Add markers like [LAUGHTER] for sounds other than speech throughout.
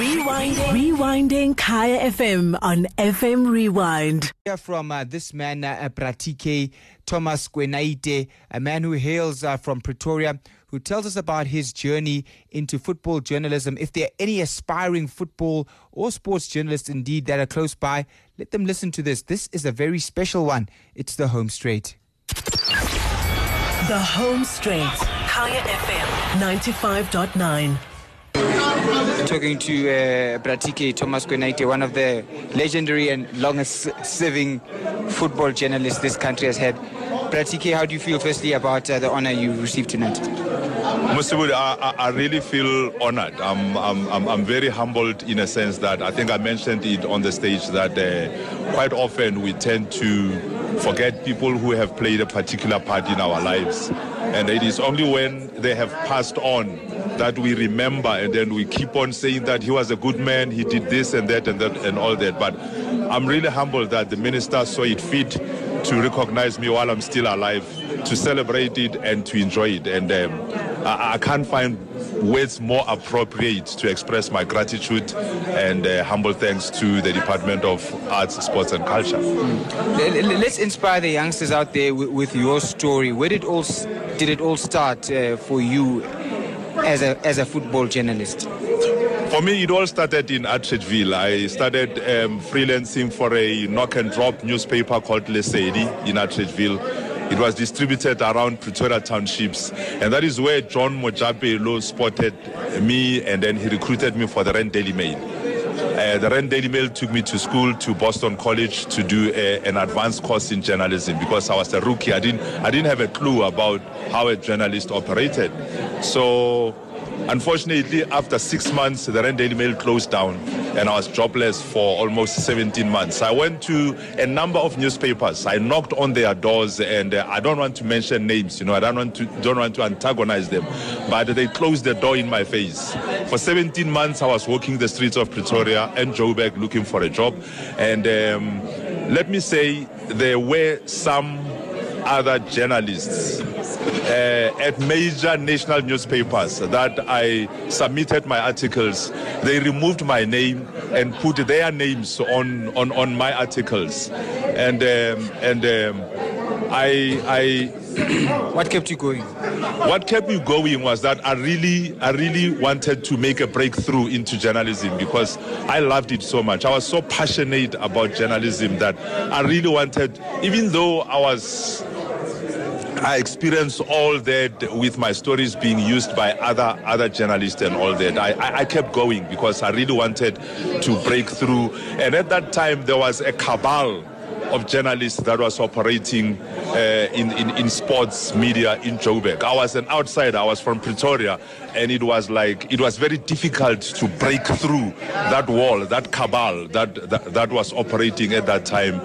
Rewinding. Rewinding Kaya FM on FM Rewind. Hear from uh, this man, uh, Bra TK Thomas Kwenaite, a man who hails uh, from Pretoria, who tells us about his journey into football journalism. If there are any aspiring football or sports journalists indeed that are close by, let them listen to this. This is a very special one. It's the home straight. The home straight. Kaya FM 95.9. Talking to uh, Bra TK Thomas Kwenaite, one of the legendary and longest serving football journalists this country has had. Bra TK, how do you feel firstly about uh, the honor you received tonight? Musibudi, I, I really feel honored. I'm, I'm, I'm, I'm very humbled in a sense that I think I mentioned it on the stage that uh, quite often we tend to forget people who have played a particular part in our lives. And it is only when they have passed on that we remember and then we keep on saying that he was a good man, he did this and that and that and all that. But I'm really humbled that the minister saw it fit to recognize me while I'm still alive, to celebrate it and to enjoy it. And um, I, I, can't find words more appropriate to express my gratitude and uh, humble thanks to the Department of Arts, Sports and Culture. Let's inspire the youngsters out there with, with your story. Where did all did it all start uh, for you as a as a football journalist? For me, it all started in Atteridgeville. I started um, freelancing for a knock and drop newspaper called Lesedi in Atteridgeville. It was distributed around Pretoria townships, and that is where John Mojabe Mojapelo spotted me, and then he recruited me for the Rand Daily Mail. Uh, the Rand Daily Mail took me to school to Boston College to do a, an advanced course in journalism because I was a rookie. I didn't I didn't have a clue about how a journalist operated. So Unfortunately, after six months, the Rand Daily Mail closed down and I was jobless for almost 17 months. I went to a number of newspapers. I knocked on their doors and uh, I don't want to mention names, you know, I don't want to, don't want to antagonize them, but they closed the door in my face. For 17 months, I was walking the streets of Pretoria and Joburg looking for a job. And um, let me say, there were some other journalists uh, at major national newspapers that I submitted my articles. They removed my name and put their names on, on, on my articles. And, um, and um, I, I [COUGHS] what kept you going? What kept me going was that I really, I really wanted to make a breakthrough into journalism because I loved it so much. I was so passionate about journalism that I really wanted, even though I was I experienced all that with my stories being used by other other journalists and all that. I, I, I, kept going because I really wanted to break through. And at that time, there was a cabal of journalists that was operating uh, in, in, in sports media in Joburg. I was an outsider. I was from Pretoria, and it was like it was very difficult to break through that wall, that cabal that that, that was operating at that time.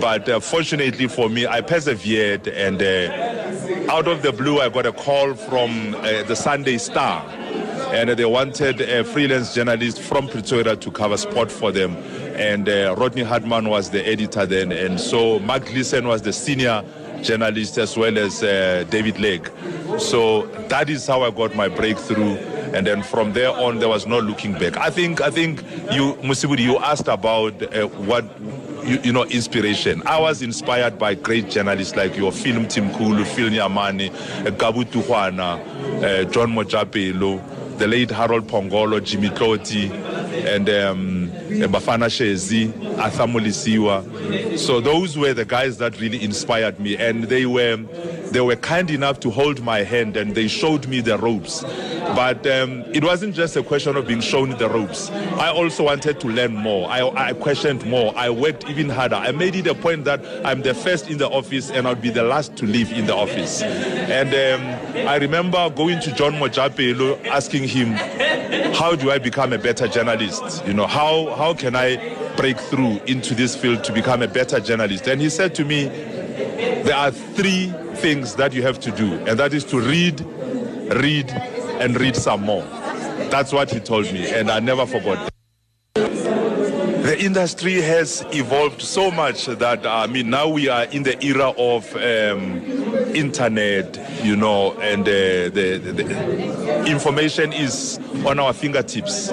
But uh, fortunately for me, I persevered, and uh, out of the blue, I got a call from uh, the Sunday Star and they wanted a freelance journalist from Pretoria to cover sport for them. And uh, Rodney Hartman was the editor then, and so Mark Gleeson was the senior journalist as well as uh, David Legg. So that is how I got my breakthrough. And then from there on, there was no looking back. I think, I think you, Musibudi, you asked about uh, what you, you, know, inspiration. I was inspired by great journalists like your Phil Mthimkulu, Phil Nyamani, uh, Gabu Tugwana, uh, John Mojapelo, the late Harold Pongolo, Jimmy Tloti, and um, Bafana Shezi, Arthur Molisiwa. So those were the guys that really inspired me, and they were they were kind enough to hold my hand and they showed me the ropes. But um, it wasn't just a question of being shown the ropes. I also wanted to learn more. I, I questioned more. I worked even harder. I made it a point that I'm the first in the office and I'll be the last to leave in the office. And um, I remember going to John Mojapelo asking him, how do I become a better journalist? You know, how, how can I break through into this field to become a better journalist? And he said to me, there are three things that you have to do, and that is to read, read, and read some more. That's what he told me, and I never forgot. The industry has evolved so much that I mean now we are in the era of um, internet you know, and uh, the, the, information is on our fingertips.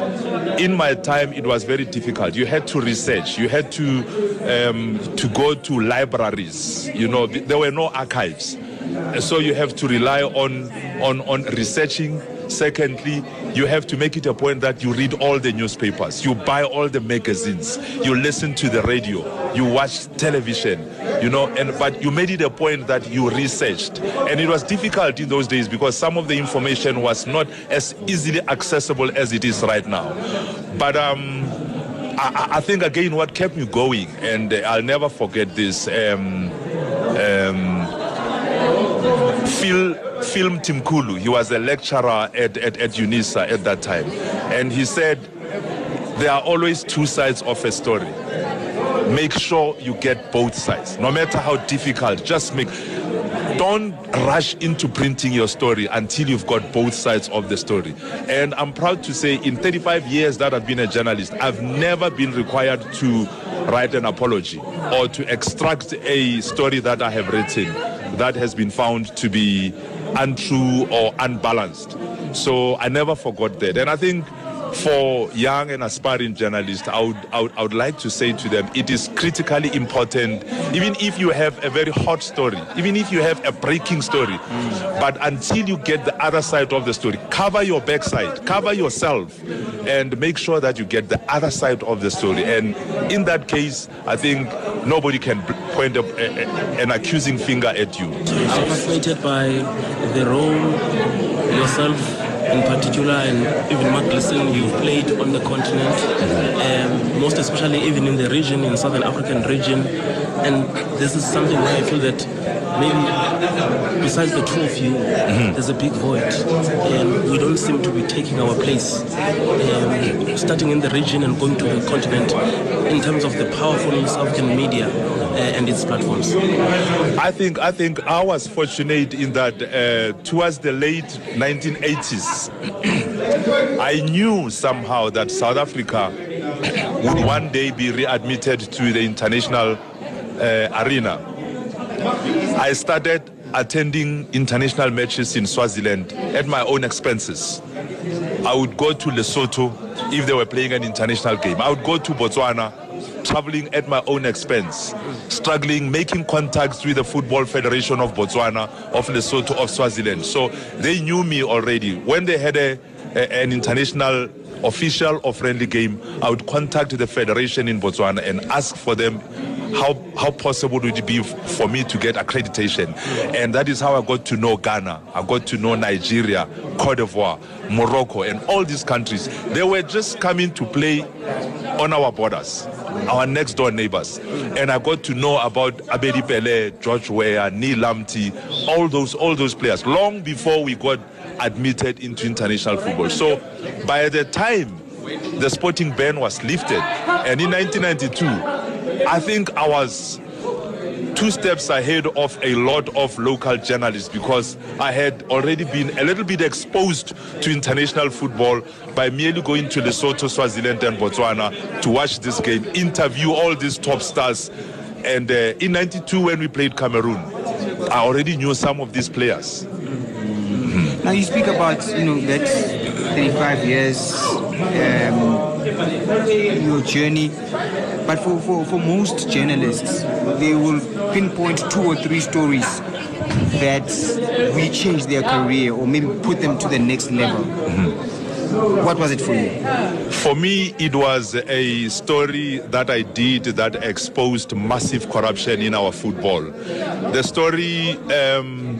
In my time, it was very difficult. You had to research. You had to um, to go to libraries. You know, there were no archives, so you have to rely on on on researching. Secondly, you have to make it a point that you read all the newspapers, you buy all the magazines, you listen to the radio, you watch television, you know, and but you made it a point that you researched. And it was difficult in those days because some of the information was not as easily accessible as it is right now. But um, I, I think again what kept me going, and I'll never forget this. Um, um, Phil, Phil Mthimkulu, he was a lecturer at, at, at UNISA at that time. And he said, there are always two sides of a story. Make sure you get both sides. No matter how difficult, just make don't rush into printing your story until you've got both sides of the story. And I'm proud to say, in 35 years that I've been a journalist, I've never been required to write an apology or to extract a story that I have written that has been found to be untrue or unbalanced. So I never forgot that. And I think for young and aspiring journalists, I would, I would, I would like to say to them, it is critically important, even if you have a very hot story, even if you have a breaking story, mm. but until you get the other side of the story, cover your backside, cover yourself, and make sure that you get the other side of the story. And in that case, I think nobody can point a, a, an accusing finger at you. I'm fascinated by the role yourself in particular, and even Mark Gleeson, you've played on the continent, um, most especially even in the region, in Southern African region. And this is something where I feel that maybe besides the two of you, mm-hmm. there's a big void. And we don't seem to be taking our place, um, starting in the region and going to the continent in terms of the powerful South African media and its platforms. I think I think I was fortunate in that uh, towards the late 1980s, [CLEARS THROAT] I knew somehow that South Africa [COUGHS] would one day be readmitted to the international uh, arena. I started attending international matches in Swaziland at my own expenses. I would go to Lesotho if they were playing an international game. I would go to Botswana traveling at my own expense, struggling, making contacts with the Football Federation of Botswana, of Lesotho, of Swaziland. So they knew me already. When they had a, a, an international official or friendly game, I would contact the federation in Botswana and ask for them how how possible would it be for me to get accreditation? And that is how I got to know Ghana. I got to know Nigeria, Cote d'Ivoire, Morocco, and all these countries. They were just coming to play on our borders, our next door neighbors. And I got to know about Abedi Pele, George Weah, Nii Lamptey, all those all those players long before we got admitted into international football. So by the time the sporting ban was lifted, and in 1992 I think I was two steps ahead of a lot of local journalists because I had already been a little bit exposed to international football by merely going to Lesotho, Swaziland, and Botswana to watch this game, interview all these top stars. And uh, in 92, when we played Cameroon, I already knew some of these players. Now, you speak about, you know, that 35 years, um, your journey. But for, for, for most journalists, they will pinpoint two or three stories that will change their career or maybe put them to the next level. Mm-hmm. What was it for you? For me, it was a story that I did that exposed massive corruption in our football. The story um,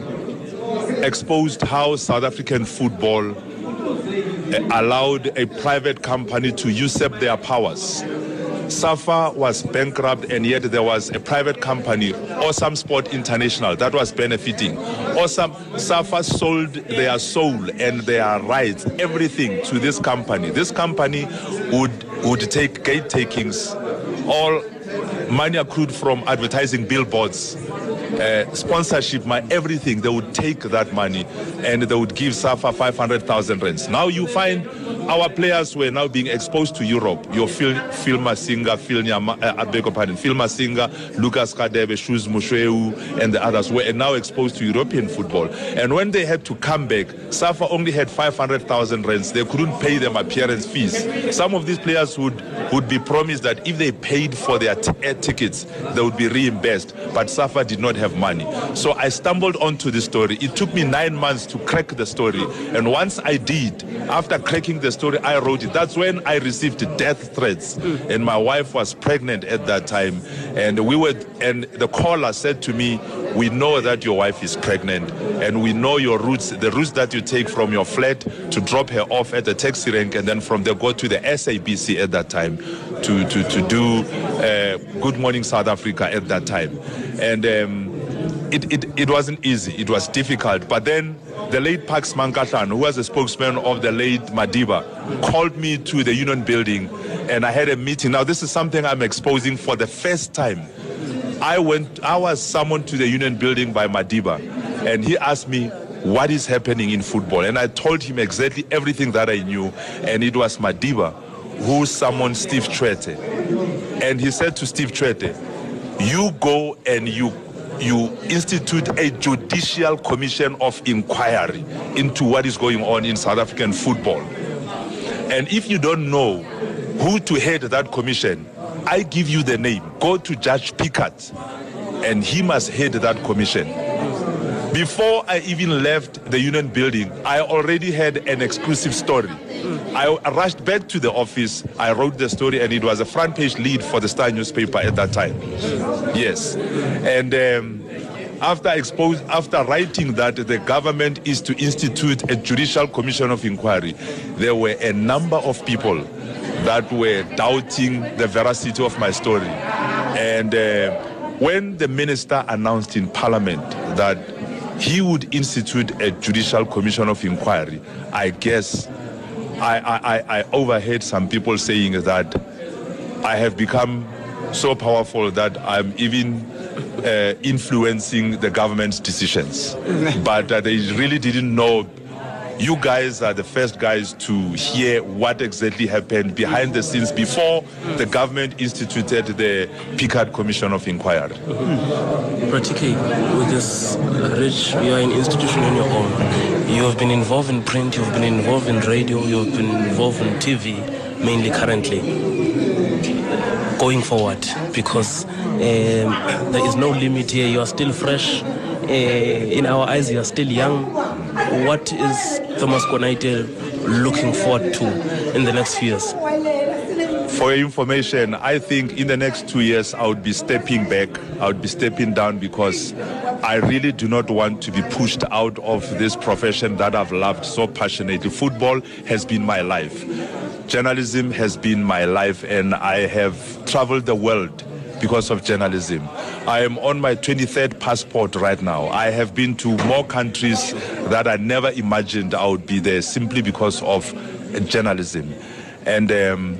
exposed how South African football uh, allowed a private company to usurp their powers SAFA was bankrupt and yet there was a private company, Awesome Sport International, that was benefiting. Awesome, SAFA sold their soul and their rights, everything to this company. This company would, would take gate takings, all money accrued from advertising billboards, uh, sponsorship, my everything, they would take that money and they would give SAFA 500,000 rands. Now you find our players were now being exposed to Europe. Your Phil, Phil Masinga, Phil Nyama, uh, I beg your pardon, Phil Masinga, Lucas Radebe, Shoes Moshoeu, and the others were now exposed to European football. And when they had to come back, Safa only had 500,000 rands. They couldn't pay them appearance fees. Some of these players would, would be promised that if they paid for their t- air tickets, they would be reimbursed. But Safa did not have money. So I stumbled onto the story. It took me nine months to crack the story. And once I did, after cracking the story, I wrote it. That's when I received death threats. And my wife was pregnant at that time. And we were, and the caller said to me, we know that your wife is pregnant and we know your routes, the routes that you take from your flat to drop her off at the taxi rank and then from there go to the SABC at that time to, to, to do uh, Good Morning South Africa at that time. And um, it, it, it wasn't easy, it was difficult. But then the late Parks Mankahlana, who was a spokesman of the late Madiba, called me to the union building and I had a meeting. Now, this is something I'm exposing for the first time. I went, I was summoned to the union building by Madiba, and he asked me, what is happening in football? And I told him exactly everything that I knew, and it was Madiba who summoned Steve Tshwete. And he said to Steve Tshwete, you go and you you institute a judicial commission of inquiry into what is going on in South African football. And if you don't know who to head that commission, I give you the name. Go to Judge Pickard, and he must head that commission. Before I even left the union building, I already had an exclusive story. I rushed back to the office, I wrote the story, and it was a front page lead for the Star newspaper at that time. Yes. And um, after after writing that the government is to institute a judicial commission of inquiry, there were a number of people that were doubting the veracity of my story. And uh, when the minister announced in parliament that he would institute a judicial commission of inquiry, I guess I, I, I overheard some people saying that I have become so powerful that I'm even uh, influencing the government's decisions. but uh, they really didn't know you guys are the first guys to hear what exactly happened behind the scenes before the government instituted the Pickard Commission of Inquiry. Bra TK, with this rich, you are an institution on your own. You have been involved in print, you have been involved in radio, you have been involved in TV, mainly currently. Going forward, because um, there is no limit here, you are still fresh. Uh, in our eyes, you are still young. What is Thomas Kwenaite looking forward to in the next few years? For your information, I think in the next two years I would be stepping back, I would be stepping down because I really do not want to be pushed out of this profession that I've loved so passionately. Football has been my life. Journalism has been my life and I have traveled the world because of journalism. I am on my 23rd passport right now. I have been to more countries that I never imagined I would be there simply because of journalism. And um,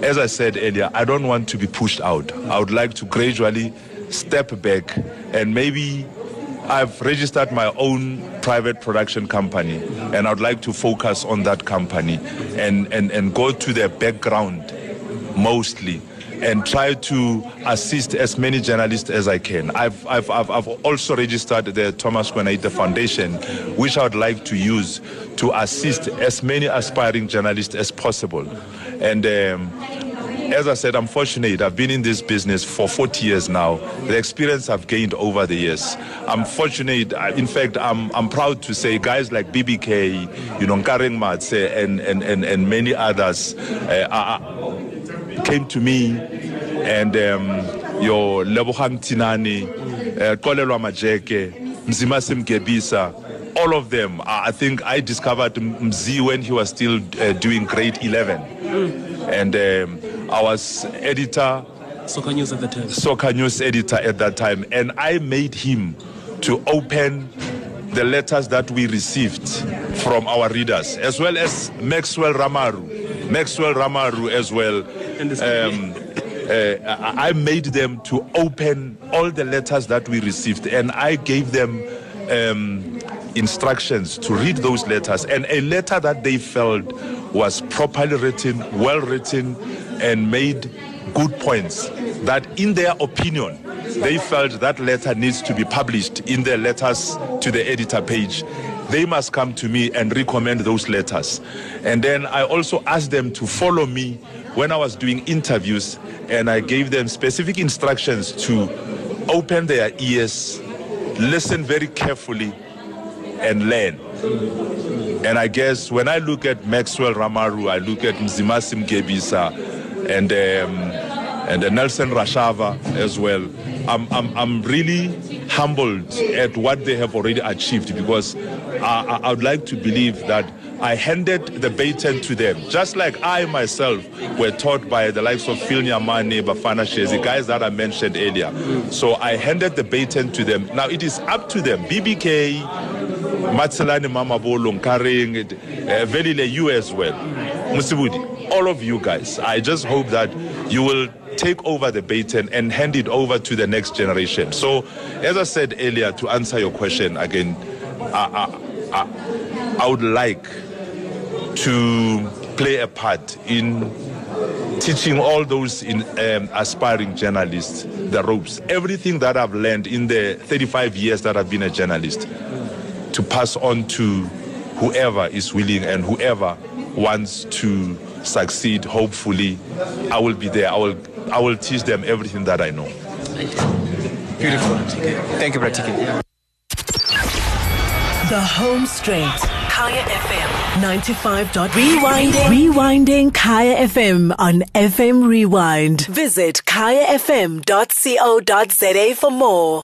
as I said earlier, I don't want to be pushed out. I would like to gradually step back and maybe I've registered my own private production company and I'd like to focus on that company and, and, and go to the background mostly and try to assist as many journalists as I can. I've, I've, I've, I've also registered the Thomas Kwenaite Foundation, which I would like to use to assist as many aspiring journalists as possible. And um, as I said, I'm fortunate. I've been in this business for 40 years now. The experience I've gained over the years. I'm fortunate. In fact, I'm, I'm proud to say guys like BBK, you know, Kareng Matse, and, and, and, and many others uh, are, came to me and um, your Lebohang Tinani, uh, Kolelwa Majeke, Mzimasi Mgebisa, all of them. I think I discovered Mzi when he was still uh, doing grade 11. And um, I was editor, Soccer News at the time. soccer news editor at that time. And I made him to open the letters that we received from our readers, as well as Maxwell Ramaru. Maxwell Ramaru as well. Um, uh, I I made them to open all the letters that we received, and I gave them um, instructions to read those letters. And a letter that they felt was properly written, well written, and made good points. That, in their opinion, they felt that letter needs to be published in their letters to the editor page. They must come to me and recommend those letters. And then I also asked them to follow me when I was doing interviews, and I gave them specific instructions to open their ears, listen very carefully, and learn. And I guess when I look at Maxwell Ramaru, I look at Mzimasi Mgebisa and um, and uh, Nelson Rashava as well. I'm, I'm, I'm really humbled at what they have already achieved because I, I, would like to believe that I handed the baton to them, just like I myself were taught by the likes of Phil Nyamane, Bafana Shezi, guys that I mentioned earlier. So I handed the baton to them. Now it is up to them. BBK, Matselani Mamabolo, Karing, uh, Velile, you as well. Musibudi, all of you guys. I just hope that you will take over the baton and hand it over to the next generation. So, as I said earlier, to answer your question again, I, I, I, I would like to play a part in teaching all those in, um, aspiring journalists the ropes. Everything that I've learned in the 35 years that I've been a journalist to pass on to whoever is willing and whoever wants to succeed. Hopefully, I will be there. I will, I will teach them everything that I know. Beautiful. Thank you, Bra TK. The home straight. Kaya FM 95. Rewinding. Rewinding Kaya FM on FM Rewind. Visit kayafm.co.za for more.